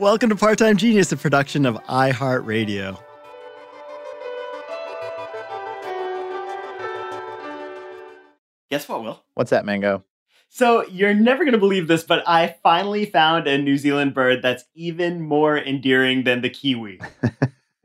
Welcome to Part Time Genius, a production of iHeartRadio. Guess what, Will? What's that, Mango? So, you're never going to believe this, but I finally found a New Zealand bird that's even more endearing than the kiwi.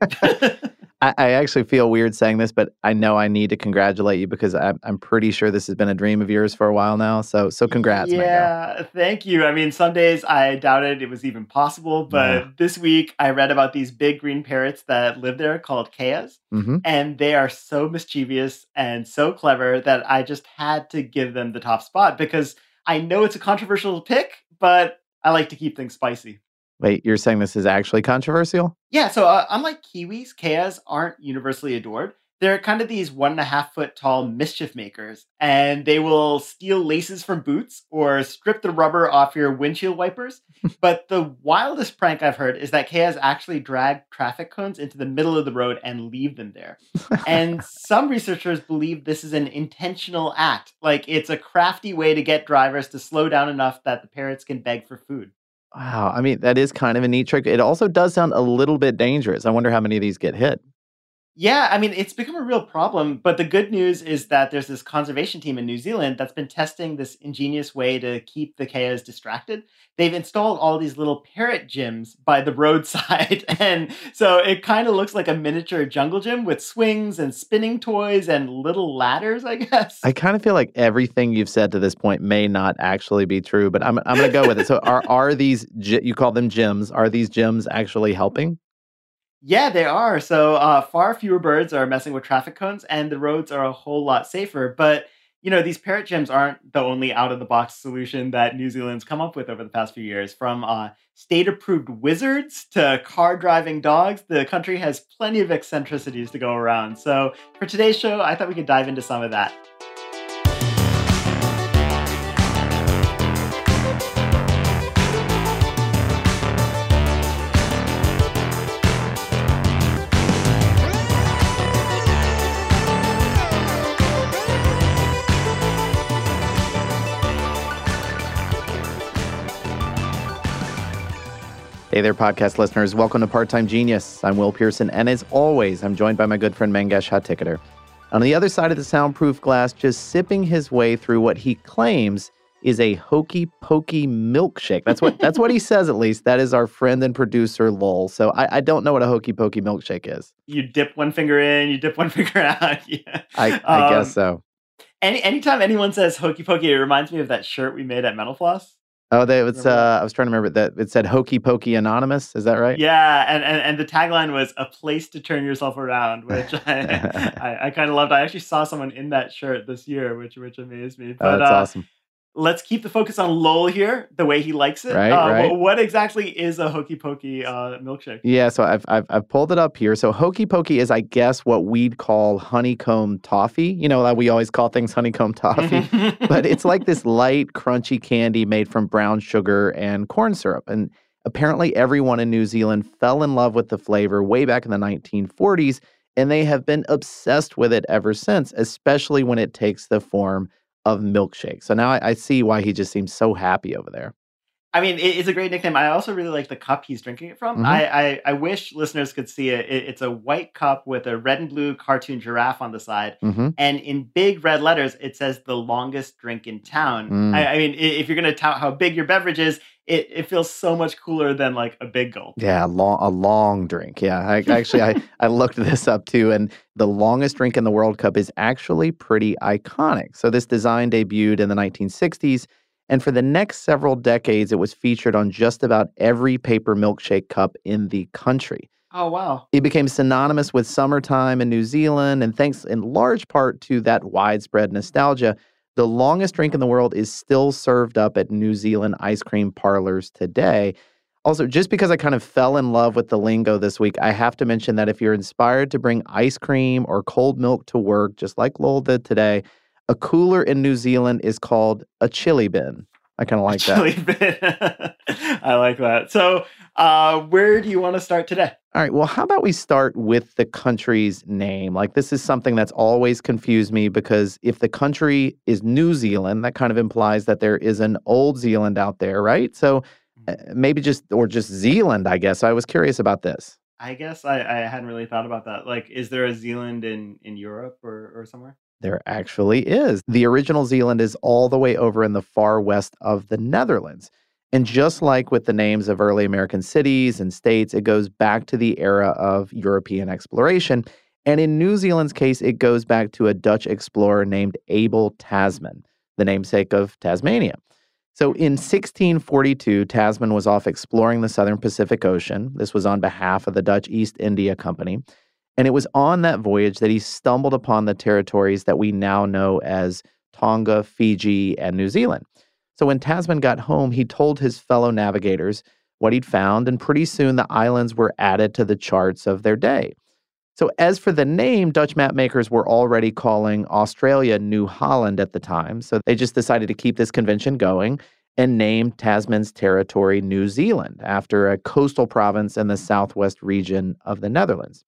I, I, actually feel weird saying this, but I know I need to congratulate you because I'm, I'm pretty sure this has been a dream of yours for a while now. So, so congrats, yeah, thank you. I mean, some days I doubted it was even possible, but yeah. this week I read about these big green parrots that live there called keas, mm-hmm. and they are so mischievous and so clever that I just had to give them the top spot because I know it's a controversial pick, but I like to keep things spicy. Wait, you're saying this is actually controversial? Yeah. So, uh, unlike kiwis, keas aren't universally adored. They're kind of these one and a half foot tall mischief makers, and they will steal laces from boots or strip the rubber off your windshield wipers. but the wildest prank I've heard is that keas actually drag traffic cones into the middle of the road and leave them there. and some researchers believe this is an intentional act, like it's a crafty way to get drivers to slow down enough that the parrots can beg for food. Wow. I mean, that is kind of a neat trick. It also does sound a little bit dangerous. I wonder how many of these get hit. Yeah, I mean, it's become a real problem. But the good news is that there's this conservation team in New Zealand that's been testing this ingenious way to keep the keas distracted. They've installed all these little parrot gyms by the roadside. and so it kind of looks like a miniature jungle gym with swings and spinning toys and little ladders, I guess. I kind of feel like everything you've said to this point may not actually be true, but I'm, I'm going to go with it. So are, are these, you call them gyms, are these gyms actually helping? Yeah, they are. So uh, far fewer birds are messing with traffic cones, and the roads are a whole lot safer. But you know, these parrot gyms aren't the only out of the box solution that New Zealand's come up with over the past few years. From uh, state approved wizards to car driving dogs, the country has plenty of eccentricities to go around. So, for today's show, I thought we could dive into some of that. Hey there, podcast listeners. Welcome to Part Time Genius. I'm Will Pearson, and as always, I'm joined by my good friend Mangesh Hattikudur. On the other side of the soundproof glass, just sipping his way through what he claims is a hokey pokey milkshake. That's what that's what he says at least. That is our friend and producer Lowell. So I, I don't know what a hokey pokey milkshake is. You dip one finger in, you dip one finger out. yeah. I, I um, guess so. Any anytime anyone says hokey pokey, it reminds me of that shirt we made at Mental Floss. Oh, they, that? uh, I was trying to remember that it said Hokey Pokey Anonymous. Is that right? Yeah, and, and, and the tagline was a place to turn yourself around, which I I, I kind of loved. I actually saw someone in that shirt this year, which which amazed me. Oh, that's uh, awesome. Let's keep the focus on Lowell here, the way he likes it. Right, uh, right. wh- What exactly is a hokey pokey uh, milkshake? Yeah, so I've, I've I've pulled it up here. So hokey pokey is, I guess, what we'd call honeycomb toffee. You know, like we always call things honeycomb toffee, but it's like this light, crunchy candy made from brown sugar and corn syrup. And apparently, everyone in New Zealand fell in love with the flavor way back in the 1940s, and they have been obsessed with it ever since, especially when it takes the form of milkshake. So now I, I see why he just seems so happy over there. I mean, it, it's a great nickname. I also really like the cup he's drinking it from. Mhm. I, I I wish listeners could see it. it. It's a white cup with a red and blue cartoon giraffe on the side, hmm and in big red letters, it says "the longest drink in town." Mm. I, I mean, if you're going to tout how big your beverage is, it, it feels so much cooler than like a big gulp. Yeah, a long, a long drink. Yeah, I, actually, I, I looked this up too, and the longest drink in the World Cup is actually pretty iconic. So this design debuted in the 1960s, and for the next several decades, it was featured on just about every paper milkshake cup in the country. Oh wow! It became synonymous with summertime in New Zealand, and thanks in large part to that widespread nostalgia, the longest drink in the world is still served up at New Zealand ice cream parlors today. Also, just because I kind of fell in love with the lingo this week, I have to mention that if you're inspired to bring ice cream or cold milk to work, just like Lowell did today, a cooler in New Zealand is called a chili bin. I kind of like that. I like that. So, uh, where do you want to start today? All right. Well, how about we start with the country's name? Like, this is something that's always confused me because if the country is New Zealand, that kind of implies that there is an old Zealand out there, right? So uh, maybe just, or just Zealand, I guess. I was curious about this. I guess I, I hadn't really thought about that. Like, is there a Zealand in in Europe or or somewhere? There actually is. The original Zealand is all the way over in the far west of the Netherlands. And just like with the names of early American cities and states, it goes back to the era of European exploration. And in New Zealand's case, it goes back to a Dutch explorer named Abel Tasman, the namesake of Tasmania. So in 1642, Tasman was off exploring the southern Pacific Ocean. This was on behalf of the Dutch East India Company. And it was on that voyage that he stumbled upon the territories that we now know as Tonga, Fiji, and New Zealand. So when Tasman got home, he told his fellow navigators what he'd found, and pretty soon the islands were added to the charts of their day. So, as for the name, Dutch mapmakers were already calling Australia New Holland at the time. So, they just decided to keep this convention going and named Tasman's territory New Zealand after a coastal province in the southwest region of the Netherlands.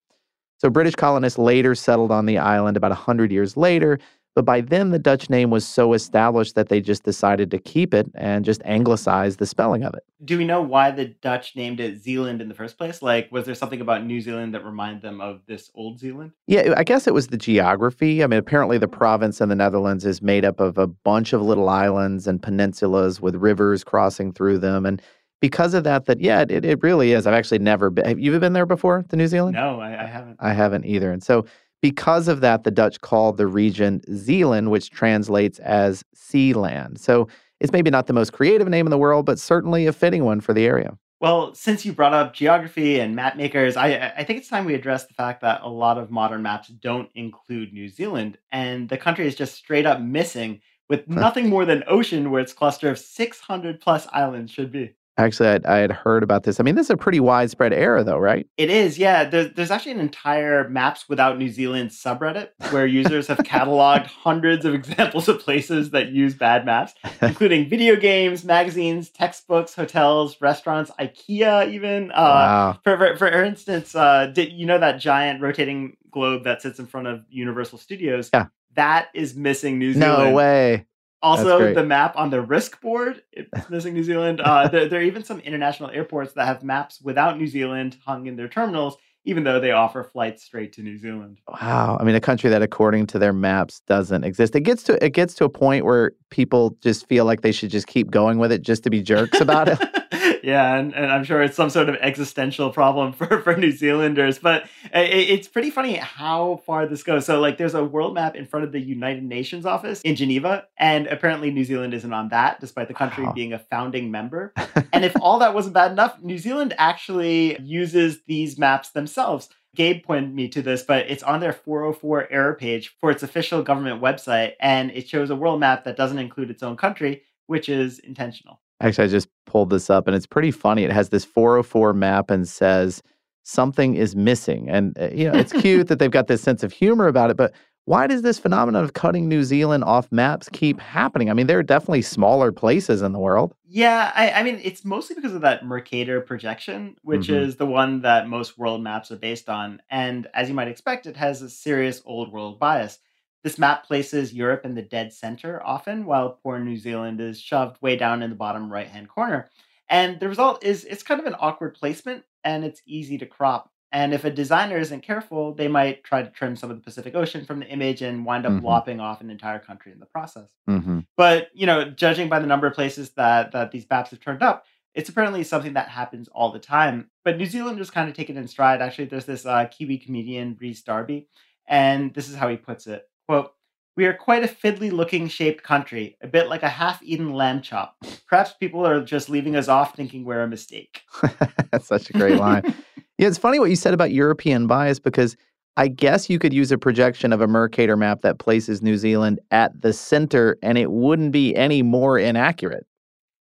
So, British colonists later settled on the island about 100 years later, but by then the Dutch name was so established that they just decided to keep it and just anglicize the spelling of it. Do we know why the Dutch named it Zealand in the first place? Like, was there something about New Zealand that reminded them of this old Zealand? Yeah, I guess it was the geography. I mean, apparently the province in the Netherlands is made up of a bunch of little islands and peninsulas with rivers crossing through them. And because of that, that, yeah, it, it really is. I've actually never been. Have you been there before to New Zealand? No, I, I haven't. I haven't either. And so, because of that, the Dutch called the region Zeeland, which translates as sea land. So, it's maybe not the most creative name in the world, but certainly a fitting one for the area. Well, since you brought up geography and map makers, I, I think it's time we address the fact that a lot of modern maps don't include New Zealand, and the country is just straight up missing, with nothing more than ocean where its cluster of 600 plus islands should be. Actually, I'd, I had heard about this. I mean, this is a pretty widespread error, though, right? It is, yeah. There's, there's actually an entire Maps Without New Zealand subreddit where users have cataloged hundreds of examples of places that use bad maps, including video games, magazines, textbooks, hotels, restaurants, IKEA, even. Uh, wow. For, for, for instance, uh, did you know that giant rotating globe that sits in front of Universal Studios? Yeah. That is missing New Zealand. No way. Also, the map on the risk board it's missing New Zealand. Uh, there, there are even some international airports that have maps without New Zealand hung in their terminals, even though they offer flights straight to New Zealand. Wow. I mean, a country that, according to their maps, doesn't exist. It gets to it gets to a point where people just feel like they should just keep going with it, just to be jerks about it. yeah, and, and I'm sure it's some sort of existential problem for, for New Zealanders. But it, it's pretty funny how far this goes. So, like, there's a world map in front of the United Nations office in Geneva, and apparently New Zealand isn't on that, despite the country wow. being a founding member. and if all that wasn't bad enough, New Zealand actually uses these maps themselves. Gabe pointed me to this, but it's on their 404 error page for its official government website, and it shows a world map that doesn't include its own country, which is intentional. Actually, I just pulled this up and it's pretty funny. It has this 404 map and says something is missing. And, uh, you know, it's cute that they've got this sense of humor about it, but why does this phenomenon of cutting New Zealand off maps keep happening? I mean, there are definitely smaller places in the world. Yeah, I, I mean, it's mostly because of that Mercator projection, which mm-hmm. is the one that most world maps are based on. And as you might expect, it has a serious old world bias. This map places Europe in the dead center often, while poor New Zealand is shoved way down in the bottom right hand corner. And the result is it's kind of an awkward placement and it's easy to crop. And if a designer isn't careful, they might try to trim some of the Pacific Ocean from the image and wind up mm-hmm. lopping off an entire country in the process. Mm-hmm. But, you know, judging by the number of places that, that these maps have turned up, it's apparently something that happens all the time. But New Zealand Zealanders kind of take it in stride. Actually, there's this uh, Kiwi comedian, Rhys Darby, and this is how he puts it. Quote, we are quite a fiddly looking shaped country, a bit like a half eaten lamb chop. Perhaps people are just leaving us off thinking we're a mistake. That's such a great line. yeah, it's funny what you said about European bias because I guess you could use a projection of a Mercator map that places New Zealand at the center and it wouldn't be any more inaccurate.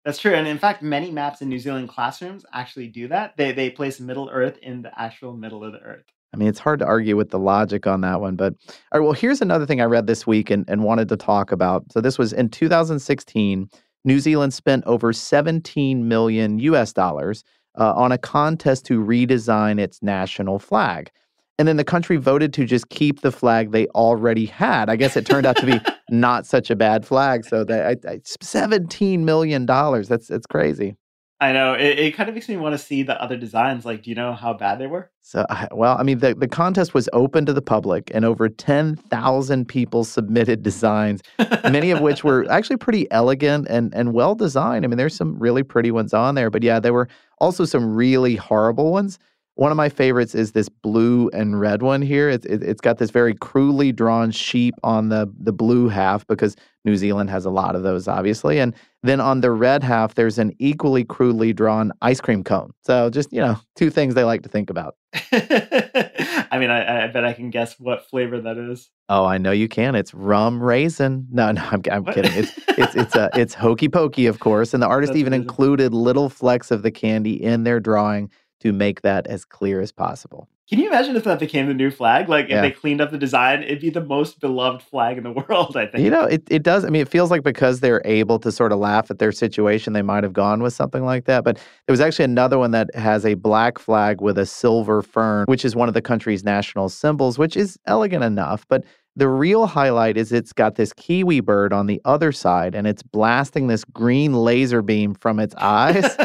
That's true. And in fact, many maps in New Zealand classrooms actually do that. They, they place Middle Earth in the actual middle of the Earth. I mean, it's hard to argue with the logic on that one. But all right, well, here's another thing I read this week and, and wanted to talk about. So this was in 2016. New Zealand spent over 17 million US dollars uh, on a contest to redesign its national flag. And then the country voted to just keep the flag they already had. I guess it turned out to be not such a bad flag. So that I, I, $17 million. That's, that's crazy. I know it, it kind of makes me want to see the other designs. Like, do you know how bad they were? So, well, I mean, the, the contest was open to the public, and over 10,000 people submitted designs, many of which were actually pretty elegant and, and well designed. I mean, there's some really pretty ones on there, but yeah, there were also some really horrible ones. One of my favorites is this blue and red one here. It, it, it's got this very crudely drawn sheep on the, the blue half because New Zealand has a lot of those, obviously. And then on the red half, there's an equally crudely drawn ice cream cone. So just, you know, two things they like to think about. I mean, I, I, bet I can guess what flavor that is. Oh, I know you can. It's rum raisin. No, no, I'm, I'm kidding. It's it's it's a it's hokey pokey, of course. And the artist That's even amazing. included little flecks of the candy in their drawing to make that as clear as possible. Can you imagine if that became the new flag? Like, if yeah. they cleaned up the design, it'd be the most beloved flag in the world, I think. You know, it, it does. I mean, it feels like because they're able to sort of laugh at their situation, they might have gone with something like that. But there was actually another one that has a black flag with a silver fern, which is one of the country's national symbols, which is elegant enough. But the real highlight is it's got this kiwi bird on the other side and it's blasting this green laser beam from its eyes.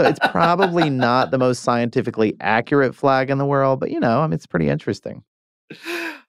So it's probably not the most scientifically accurate flag in the world, but you know, I mean, it's pretty interesting.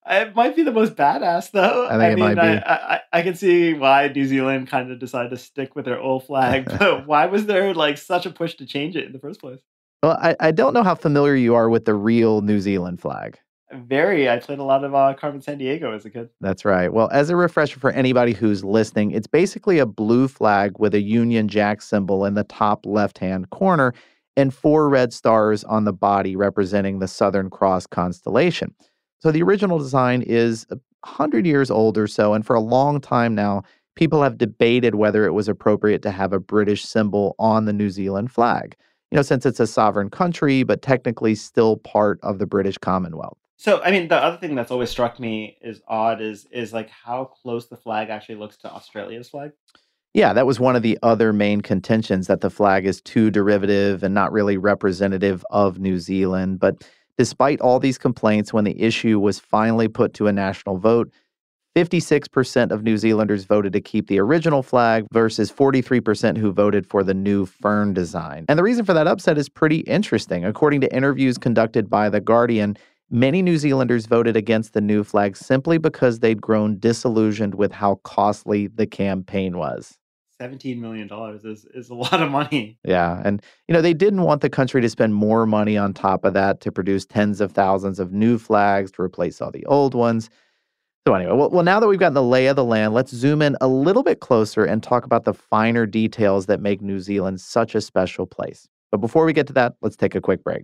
It might be the most badass, though. I think I it mean. I, I, I, can see why New Zealand kind of decided to stick with their old flag, but why was there like such a push to change it in the first place? Well, I, I don't know how familiar you are with the real New Zealand flag. Very. I played a lot of uh, Carmen Sandiego as a kid. That's right. Well, as a refresher for anybody who's listening, it's basically a blue flag with a Union Jack symbol in the top left hand corner and four red stars on the body representing the Southern Cross constellation. So the original design is 100 years old or so. And for a long time now, people have debated whether it was appropriate to have a British symbol on the New Zealand flag. You know, since it's a sovereign country, but technically still part of the British Commonwealth. So, I mean, the other thing that's always struck me is odd is is like how close the flag actually looks to Australia's flag. Yeah, that was one of the other main contentions that the flag is too derivative and not really representative of New Zealand. But despite all these complaints, when the issue was finally put to a national vote, 56% of New Zealanders voted to keep the original flag versus 43% who voted for the new fern design. And the reason for that upset is pretty interesting. According to interviews conducted by The Guardian, Many New Zealanders voted against the new flag simply because they'd grown disillusioned with how costly the campaign was. $17 million is, is a lot of money. Yeah. And, you know, they didn't want the country to spend more money on top of that to produce tens of thousands of new flags to replace all the old ones. So, anyway, well, well, now that we've gotten the lay of the land, let's zoom in a little bit closer and talk about the finer details that make New Zealand such a special place. But before we get to that, let's take a quick break.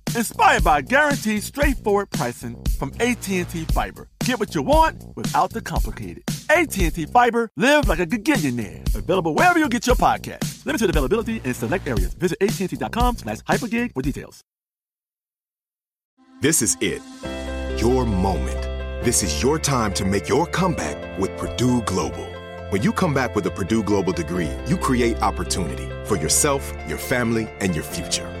inspired by guaranteed straightforward pricing from AT&T Fiber. Get what you want without the complicated. AT&T Fiber, live like a gigillionaire. Available wherever you get your podcast. Limited availability in select areas. Visit AT&T.com slash hypergig for details. This is it. Your moment. This is your time to make your comeback with Purdue Global. When you come back with a Purdue Global degree, you create opportunity for yourself, your family, and your future.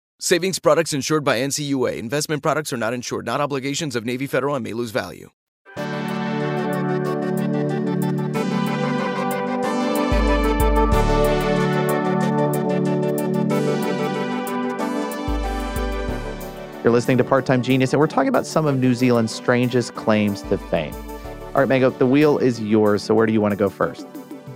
Savings products insured by NCUA. Investment products are not insured, not obligations of Navy Federal and may lose value. You're listening to Part Time Genius, and we're talking about some of New Zealand's strangest claims to fame. All right, Mango, the wheel is yours. So, where do you want to go first?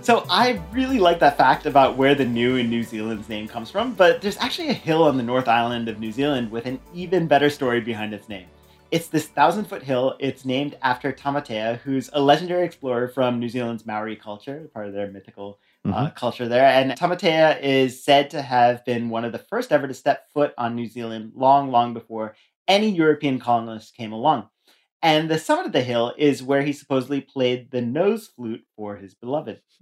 So I really like that fact about where the new in New Zealand's name comes from, but there's actually a hill on the North Island of New Zealand with an even better story behind its name. It's this thousand foot hill. It's named after Tamatea, who's a legendary explorer from New Zealand's Maori culture, part of their mythical uh, Mhm. culture there. And Tamatea is said to have been one of the first ever to step foot on New Zealand long, long before any European colonists came along. And the summit of the hill is where he supposedly played the nose flute for his beloved.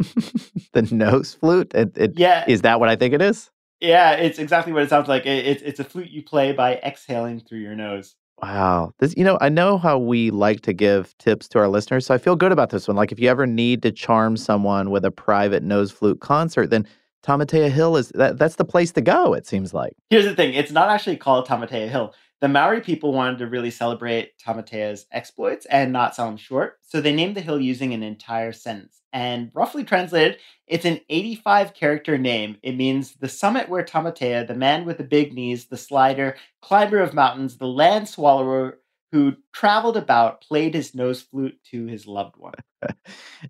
the nose flute? It, it, Yeah, Is that what I think it is? yeah, it's exactly what it sounds like. It, it's it's a flute you play by exhaling through your nose. Wow. This, you know, I know how we like to give tips to our listeners, so I feel good about this one. Like, if you ever need to charm someone with a private nose flute concert, then Tamatea Hill is that, that's the place to go, it seems like. Here's the thing: it's not actually called Tamatea Hill. The Maori people wanted to really celebrate Tamatea's exploits and not sell him short, so they named the hill using an entire sentence. And roughly translated, it's an 85 character name. It means the summit where Tamatea, the man with the big knees, the slider, climber of mountains, the land swallower who traveled about, played his nose flute to his loved one.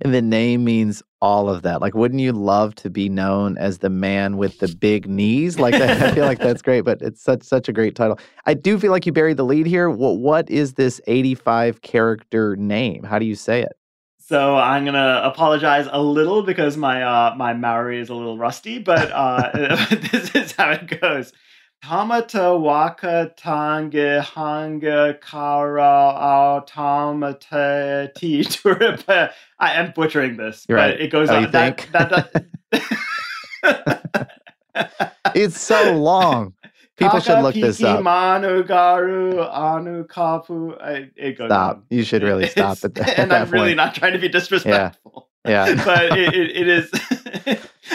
And the name means all of that. Like, wouldn't you love to be known as the man with the big knees? Like, that, I feel like that's great, but it's such such a great title. I do feel like you buried the lead here. What what is this 85 character name? How do you say it? So I'm gonna apologize a little because my uh, my Maori is a little rusty, but uh, this is how it goes. Tamata waka tange hanga kara ao tamata ti turipa. I am butchering this, You're but right. it goes Oh, on. you that, think? that, that, It's so long. People should look this up. Manu garu anu kapu. I- It goes Stop. on. You should really stop at that, at and I'm really not trying to be disrespectful. Yeah. but it, it, it is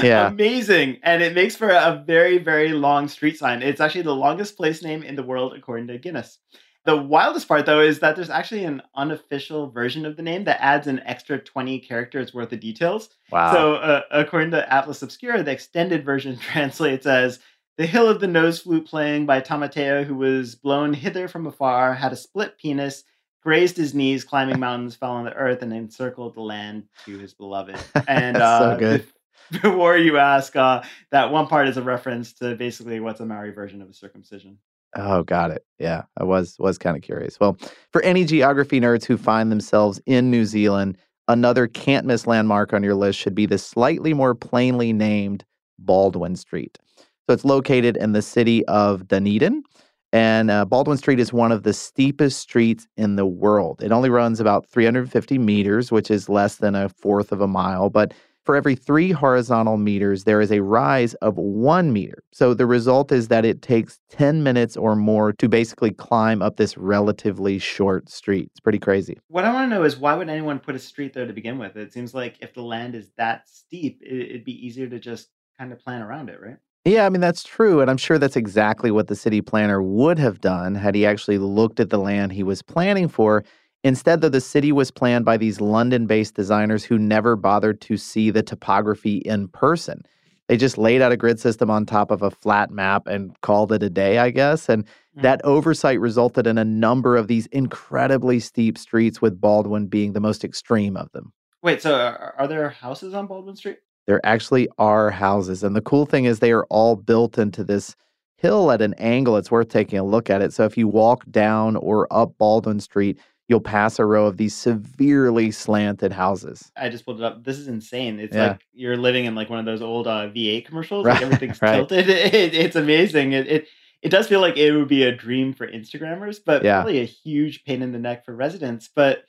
Yeah. amazing. And it makes for a very, very long street sign. It's actually the longest place name in the world according to Guinness. The wildest part, though, is that there's actually an unofficial version of the name that adds an extra 20 characters worth of details. Wow. So, uh, according to Atlas Obscura, the extended version translates as the hill of the nose flute playing by Tamatea, who was blown hither from afar, had a split penis, grazed his knees, climbing mountains, fell on the earth, and encircled the land to his beloved. And so uh, good. before you ask, uh, that one part is a reference to basically what's a Maori version of a circumcision. Oh, got it. Yeah, I was was kind of curious. Well, for any geography nerds who find themselves in New Zealand, another can't miss landmark on your list should be the slightly more plainly named Baldwin Street. So it's located in the city of Dunedin, and uh, Baldwin Street is one of the steepest streets in the world. It only runs about 350 meters, which is less than a fourth of a mile, but for every three horizontal meters, there is a rise of one meter. So the result is that it takes 10 minutes or more to basically climb up this relatively short street. It's pretty crazy. What I want to know is why would anyone put a street there to begin with? It seems like if the land is that steep, it- it'd be easier to just kind of plan around it, right? Yeah, I mean, that's true. And I'm sure that's exactly what the city planner would have done had he actually looked at the land he was planning for. Instead, though, the city was planned by these London based designers who never bothered to see the topography in person. They just laid out a grid system on top of a flat map and called it a day, I guess. And Mm. that oversight resulted in a number of these incredibly steep streets, with Baldwin being the most extreme of them. Wait, so are, are there houses on Baldwin Street? There actually are houses. And the cool thing is, they are all built into this hill at an angle. It's worth taking a look at it. So if you walk down or up Baldwin Street, you'll pass a row of these severely slanted houses. I just pulled it up. This is insane. It's Yeah. like you're living in like one of those old uh, V8 commercials. Like everything's right. tilted. It, it's amazing. It, it it does feel like it would be a dream for Instagrammers, but Yeah. really a huge pain in the neck for residents. But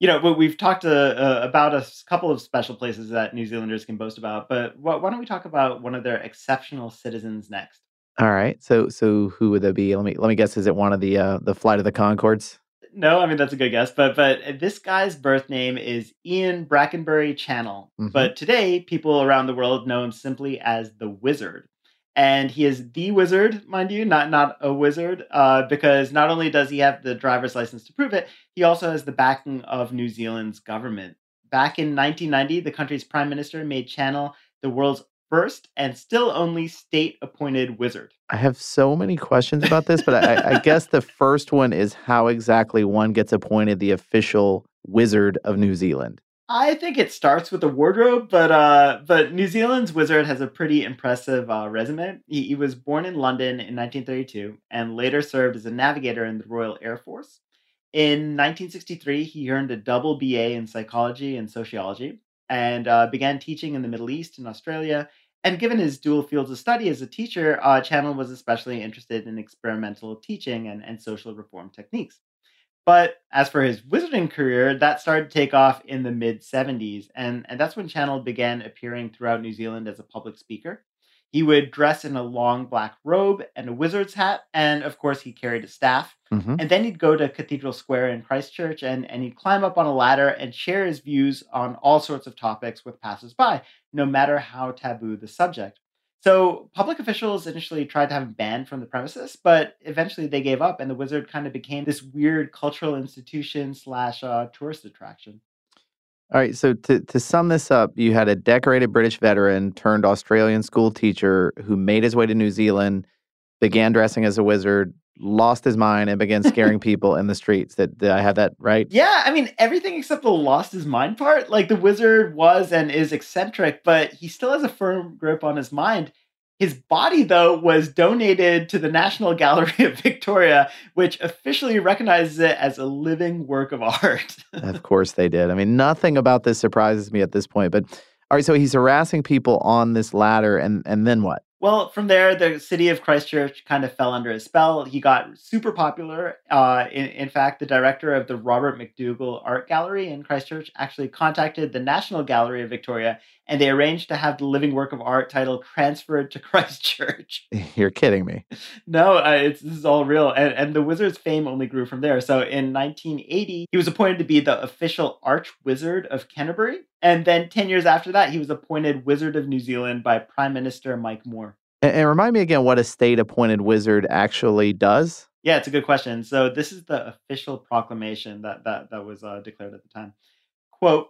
you know, we- we've talked uh, uh, about a couple of special places that New Zealanders can boast about. But wh- why don't we talk about one of their exceptional citizens next? All right. So so who would that be? Let me let me guess. Is it one of the uh, the Flight of the Conchords? No, I mean that's a good guess, but but this guy's birth name is Ian Brackenbury Channell. Mhm. But today, people around the world know him simply as the Wizard, and he is the Wizard, mind you, not not a wizard, uh, because not only does he have the driver's license to prove it, he also has the backing of New Zealand's government. Back in 1990, the country's prime minister made Channell the world's first and still only state-appointed wizard. I have so many questions about this, but I, I guess the first one is how exactly one gets appointed the official wizard of New Zealand. I think it starts with the wardrobe, but uh, but New Zealand's wizard has a pretty impressive uh, resume. He, he was born in London in 1932 and later served as a navigator in the Royal Air Force. In 1963, he earned a double BA in psychology and sociology and uh, began teaching in the Middle East and Australia. And given his dual fields of study as a teacher, uh, Channell was especially interested in experimental teaching and, and social reform techniques. But as for his wizarding career, that started to take off in the mid 70s, and, and that's when Channell began appearing throughout New Zealand as a public speaker. He would dress in a long black robe and a wizard's hat, and of course, he carried a staff. hmm And then he'd go to Cathedral Square in Christchurch and, and he'd climb up on a ladder and share his views on all sorts of topics with passersby, no matter how taboo the subject. So public officials initially tried to have him banned from the premises, but eventually they gave up, and the wizard kind of became this weird cultural institution slash uh, tourist attraction. All right. So to to sum this up, you had a decorated British veteran turned Australian school teacher who made his way to New Zealand, began dressing as a wizard, lost his mind, and began scaring people in the streets. That did I have that right? Yeah, I mean everything except the lost his mind part. Like the wizard was and is eccentric, but he still has a firm grip on his mind. His body, though, was donated to the National Gallery of Victoria, which officially recognizes it as a living work of art. of course they did. I mean, nothing about this surprises me at this point. But all right, so he's harassing people on this ladder, and and then what? Well, from there, the city of Christchurch kind of fell under his spell. He got super popular. Uh, in, in fact, the director of the Robert McDougall Art Gallery in Christchurch actually contacted the National Gallery of Victoria and they arranged to have the living work of art title transferred to Christchurch. You're kidding me. No, uh, it's, this is all real. And, and the wizard's fame only grew from there. So in 1980, he was appointed to be the official Arch Wizard of Canterbury. And then 10 years after that, he was appointed Wizard of New Zealand by Prime Minister Mike Moore. And, and remind me again what a state appointed wizard actually does. Yeah, it's a good question. So this is the official proclamation that that that was uh, declared at the time. Quote: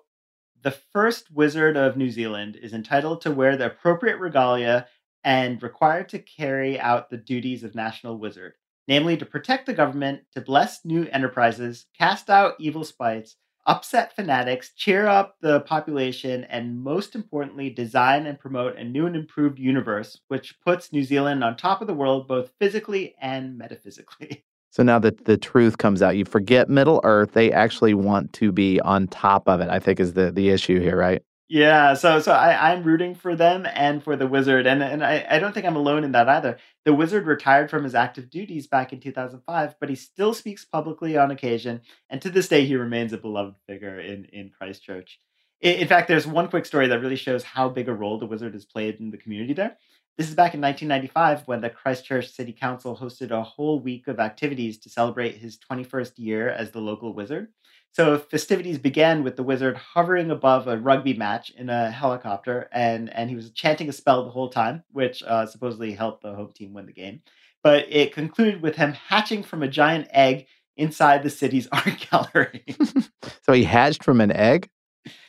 The first wizard of New Zealand is entitled to wear the appropriate regalia and required to carry out the duties of national wizard, namely to protect the government, to bless new enterprises, cast out evil spites, upset fanatics, cheer up the population, and most importantly, design and promote a new and improved universe, which puts New Zealand on top of the world both physically and metaphysically. So now that the truth comes out, you forget Middle Earth. They actually want to be on top of it, I think is the, the issue here, right? Yeah, so so I, I'm rooting for them and for the wizard, and and I, I don't think I'm alone in that either. The wizard retired from his active duties back in 2005, but he still speaks publicly on occasion, and to this day he remains a beloved figure in in Christchurch. In, in fact, there's one quick story that really shows how big a role the wizard has played in the community there. This is back in 1995 when the Christchurch City Council hosted a whole week of activities to celebrate his 21st year as the local wizard. So festivities began with the wizard hovering above a rugby match in a helicopter, and and he was chanting a spell the whole time, which uh, supposedly helped the home team win the game. But it concluded with him hatching from a giant egg inside the city's art gallery. so he hatched from an egg.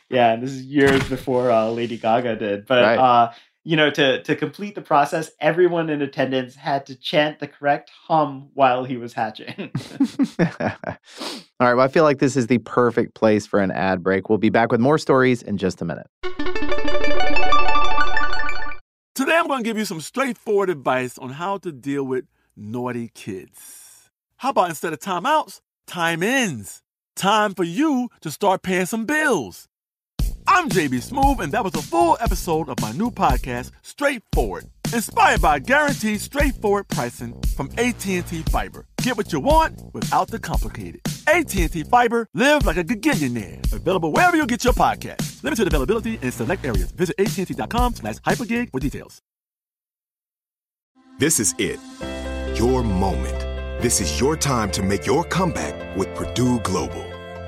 Yeah, and this is years before uh, Lady Gaga did. But right. uh, you know, to to complete the process, everyone in attendance had to chant the correct hum while he was hatching. All right, well, I feel like this is the perfect place for an ad break. We'll be back with more stories in just a minute. Today, I'm going to give you some straightforward advice on how to deal with naughty kids. How about instead of timeouts, time ins? Time for you to start paying some bills. I'm JB Smoove, and that was a full episode of my new podcast, Straightforward, inspired by guaranteed straightforward pricing from AT&T Fiber. Get what you want without the complicated. AT&T Fiber, live like a gigillionaire. Available wherever you get your podcast. Limited availability in select areas. Visit AT&T.com slash hypergig for details. This is it. Your moment. This is your time to make your comeback with Purdue Global.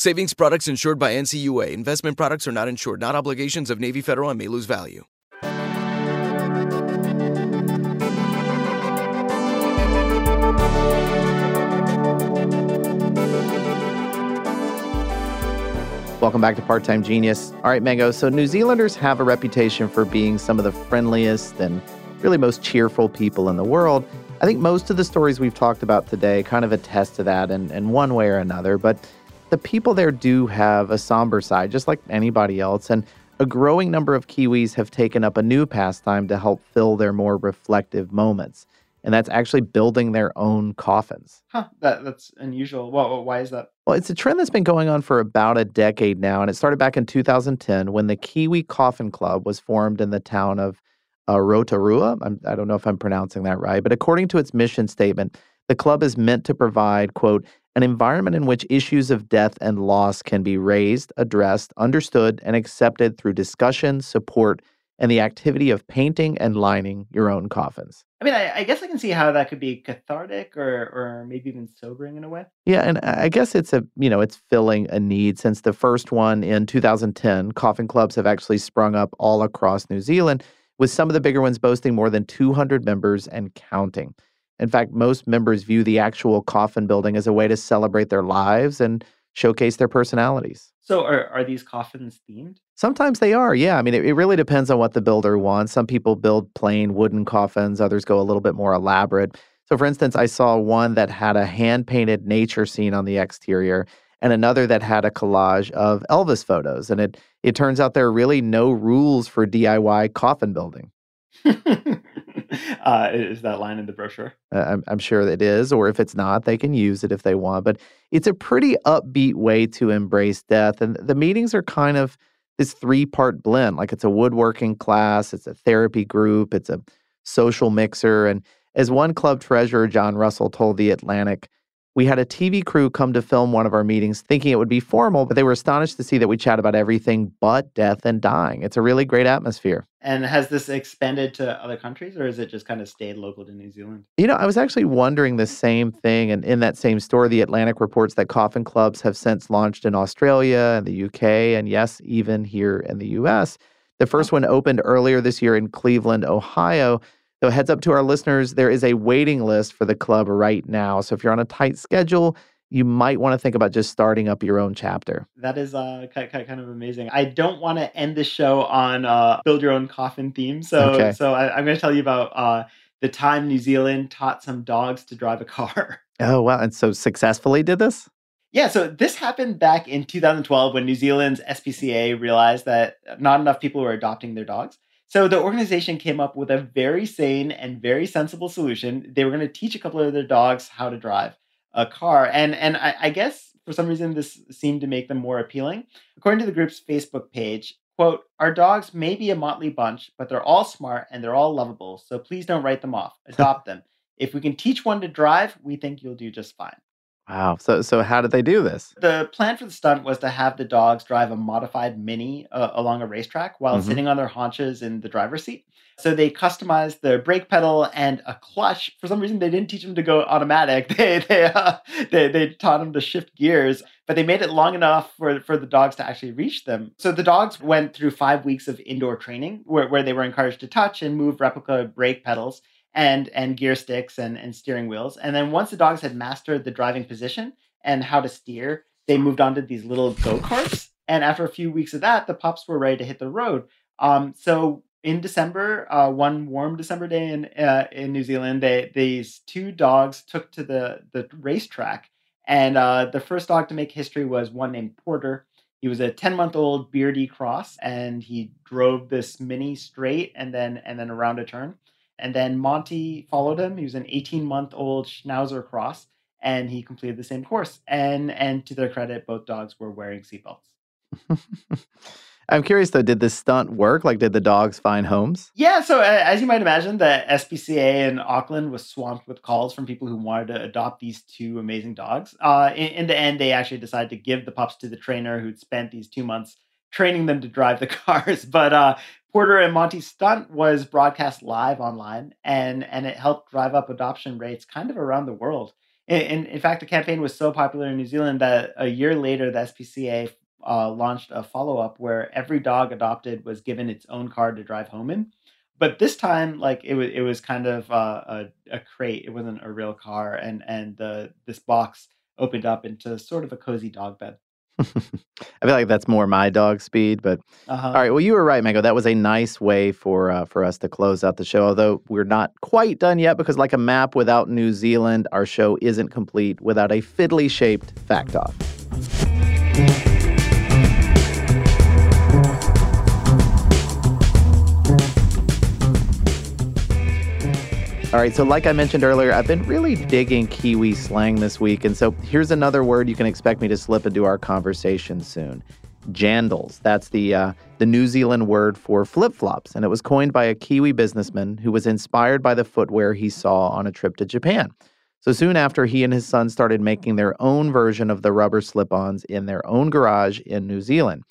Savings products insured by NCUA. Investment products are not insured, not obligations of Navy Federal and may lose value. Welcome back to Part Time Genius. All right, Mango. So, New Zealanders have a reputation for being some of the friendliest and really most cheerful people in the world. I think most of the stories we've talked about today kind of attest to that in, in one way or another. But the people there do have a somber side, just like anybody else. And a growing number of Kiwis have taken up a new pastime to help fill their more reflective moments. And that's actually building their own coffins. Huh, that, that's unusual. Well, why is that? Well, it's a trend that's been going on for about a decade now. And it started back in 2010 when the Kiwi Coffin Club was formed in the town of uh, Rotorua. I'm, I don't know if I'm pronouncing that right, but according to its mission statement, the club is meant to provide, quote, an environment in which issues of death and loss can be raised, addressed, understood, and accepted through discussion, support, and the activity of painting and lining your own coffins. I mean, I, I, guess I can see how that could be cathartic or, or maybe even sobering in a way. Yeah, and I guess it's a you know it's filling a need since the first one in 2010. Coffin clubs have actually sprung up all across New Zealand, with some of the bigger ones boasting more than 200 members and counting. In fact, most members view the actual coffin building as a way to celebrate their lives and showcase their personalities. So, are, are these coffins themed? Sometimes they are, yeah. I mean, it, it really depends on what the builder wants. Some people build plain wooden coffins, others go a little bit more elaborate. So, for instance, I saw one that had a hand painted nature scene on the exterior and another that had a collage of Elvis photos. And it, it turns out there are really no rules for DIY coffin building. uh, is that line in the brochure? Uh, I'm, I'm sure it is, or if it's not, they can use it if they want. But it's a pretty upbeat way to embrace death. And the meetings are kind of this three part blend like it's a woodworking class, it's a therapy group, it's a social mixer. And as one club treasurer, John Russell, told The Atlantic, we had a TV crew come to film one of our meetings thinking it would be formal, but they were astonished to see that we chat about everything but death and dying. It's a really great atmosphere. And has this expanded to other countries or is it just kind of stayed local to New Zealand? You know, I was actually wondering the same thing. And in that same story, The Atlantic reports that coffin clubs have since launched in Australia and the UK, and yes, even here in the US. The first one opened earlier this year in Cleveland, Ohio. So, heads up to our listeners, there is a waiting list for the club right now. So, if you're on a tight schedule, you might want to think about just starting up your own chapter. That is uh, kind of amazing. I don't want to end the show on uh, build your own coffin theme. So, okay. so I, am going to tell you about uh, the time New Zealand taught some dogs to drive a car. Oh, wow. And so successfully did this? Yeah, so this happened back in 2012 when New Zealand's SPCA realized that not enough people were adopting their dogs. So the organization came up with a very sane and very sensible solution. They were going to teach a couple of their dogs how to drive a car, and and I, I guess for some reason this seemed to make them more appealing. According to the group's Facebook page, quote, "Our dogs may be a motley bunch, but they're all smart and they're all lovable. So please don't write them off. Adopt them. If we can teach one to drive, we think you'll do just fine." Wow. So, so how did they do this? The plan for the stunt was to have the dogs drive a modified Mini uh, along a racetrack while mm-hmm. sitting on their haunches in the driver's seat. So they customized the brake pedal and a clutch. For some reason, they didn't teach them to go automatic. They they uh, they, they taught them to shift gears, but they made it long enough for, for the dogs to actually reach them. So the dogs went through five weeks of indoor training where, where they were encouraged to touch and move replica brake pedals and and gear sticks and, and steering wheels. And then once the dogs had mastered the driving position and how to steer, they moved on to these little go-karts. And after a few weeks of that, the pups were ready to hit the road. Um, so in December, uh, one warm December day in uh, in New Zealand, they, these two dogs took to the the racetrack, and uh, the first dog to make history was one named Porter. He was a ten month old Beardy Cross, and he drove this mini straight and then and then around a turn. And then Monty followed him. He was an 18 month old Schnauzer cross, and he completed the same course. And and to their credit, both dogs were wearing seatbelts. I'm curious though, did this stunt work? Like, did the dogs find homes? Yeah. So, uh, as you might imagine, the SPCA in Auckland was swamped with calls from people who wanted to adopt these two amazing dogs. Uh, in, in the end, they actually decided to give the pups to the trainer who'd spent these two months training them to drive the cars. But uh, Porter and Monty's stunt was broadcast live online, and and it helped drive up adoption rates kind of around the world. In, in fact, the campaign was so popular in New Zealand that a year later, the SPCA uh, launched a follow up where every dog adopted was given its own car to drive home in. But this time, like it was, it was kind of uh, a, a crate. It wasn't a real car, and and the this box opened up into sort of a cozy dog bed. I feel like that's more my dog speed, but uh-huh. all right. Well, you were right, Mango. That was a nice way for uh, for us to close out the show. Although we're not quite done yet, because like a map without New Zealand, our show isn't complete without a fiddly shaped fact off. All right, so like I mentioned earlier, I've been really digging Kiwi slang this week. And so here's another word you can expect me to slip into our conversation soon jandals. That's the, uh, the New Zealand word for flip flops. And it was coined by a Kiwi businessman who was inspired by the footwear he saw on a trip to Japan. So soon after, he and his son started making their own version of the rubber slip ons in their own garage in New Zealand.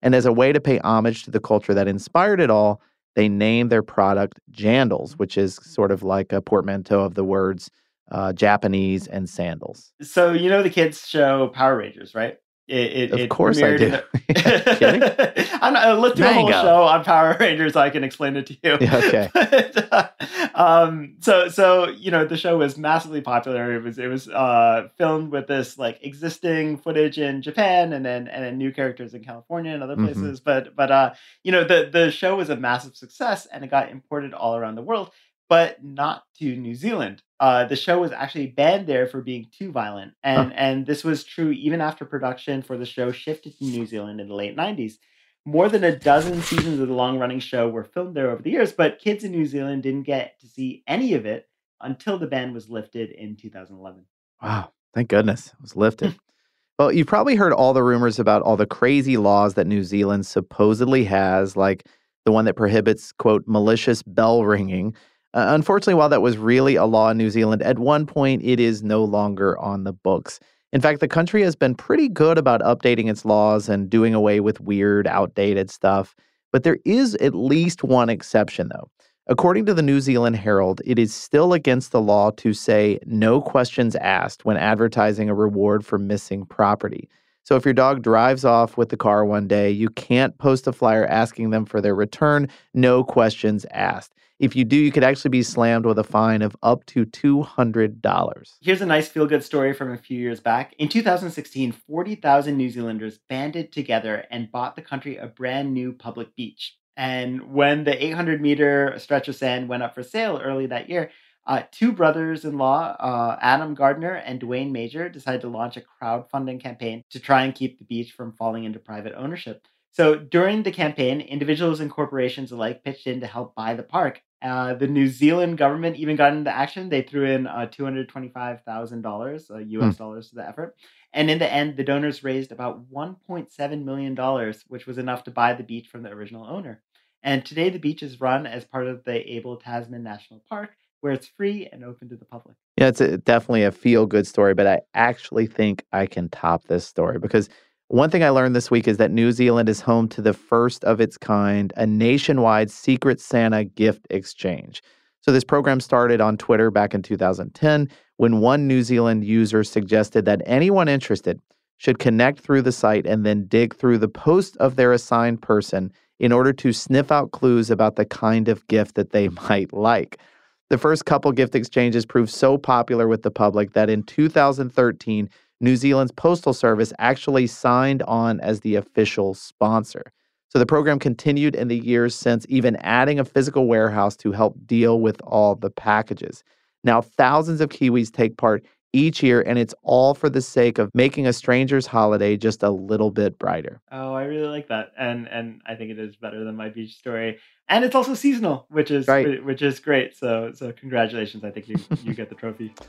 And as a way to pay homage to the culture that inspired it all, they name their product Jandals, which is sort of like a portmanteau of the words uh, Japanese and sandals. So you know the kids show Power Rangers, right? It, it, Of course I do. the-? I'm not, let's do a whole Mango. show on Power Rangers. So I can explain it to you. Yeah, okay. But, uh, um. So so you know the show was massively popular. It was it was uh filmed with this like existing footage in Japan and then and then new characters in California and other Mhm. places. But but uh you know the the show was a massive success and it got imported all around the world but not to New Zealand. Uh, the show was actually banned there for being too violent, and and this was true even after production for the show shifted to New Zealand in the late '90s. More than a dozen seasons of the long-running show were filmed there over the years, but kids in New Zealand didn't get to see any of it until the ban was lifted in 2011. Wow. Thank goodness it was lifted. well, you've probably heard all the rumors about all the crazy laws that New Zealand supposedly has, like the one that prohibits, quote, malicious bell ringing. Uh, unfortunately, while that was really a law in New Zealand, at one point it is no longer on the books. In fact, the country has been pretty good about updating its laws and doing away with weird, outdated stuff. But there is at least one exception, though. According to the New Zealand Herald, it is still against the law to say no questions asked when advertising a reward for missing property. So if your dog drives off with the car one day, you can't post a flyer asking them for their return, no questions asked. If you do, you could actually be slammed with a fine of up to $200. Here's a nice feel good story from a few years back. In 2016, 40,000 New Zealanders banded together and bought the country a brand new public beach. And when the 800 meter stretch of sand went up for sale early that year, uh, two brothers in law, uh, Adam Gardner and Duane Major, decided to launch a crowdfunding campaign to try and keep the beach from falling into private ownership. So during the campaign, individuals and corporations alike pitched in to help buy the park. Uh, the New Zealand government even got into action. They threw in uh, $225,000 uh, US dollars to the effort. And in the end, the donors raised about $1.7 million, which was enough to buy the beach from the original owner. And today, the beach is run as part of the Abel Tasman National Park, where it's free and open to the public. Yeah, it's a, definitely a feel good story, but I actually think I can top this story because one thing I learned this week is that New Zealand is home to the first of its kind, a nationwide Secret Santa gift exchange. So, this program started on Twitter back in 2010 when one New Zealand user suggested that anyone interested should connect through the site and then dig through the post of their assigned person in order to sniff out clues about the kind of gift that they might like. The first couple gift exchanges proved so popular with the public that in 2013, New Zealand's Postal Service actually signed on as the official sponsor. So the program continued in the years since, even adding a physical warehouse to help deal with all the packages. Now, thousands of Kiwis take part each year, and it's all for the sake of making a stranger's holiday just a little bit brighter. Oh, I really like that, and and I think it is better than my beach story, and it's also seasonal, which is Right. which is great. So so congratulations! I think you you get the trophy.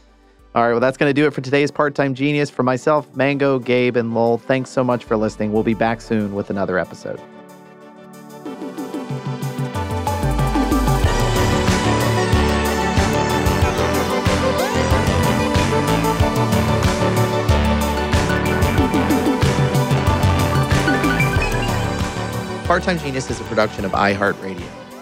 All right, well, that's going to do it for today's Part Time Genius. For myself, Mango, Gabe, and Lowell, thanks so much for listening. We'll be back soon with another episode. Part Time Genius is a production of iHeartRadio.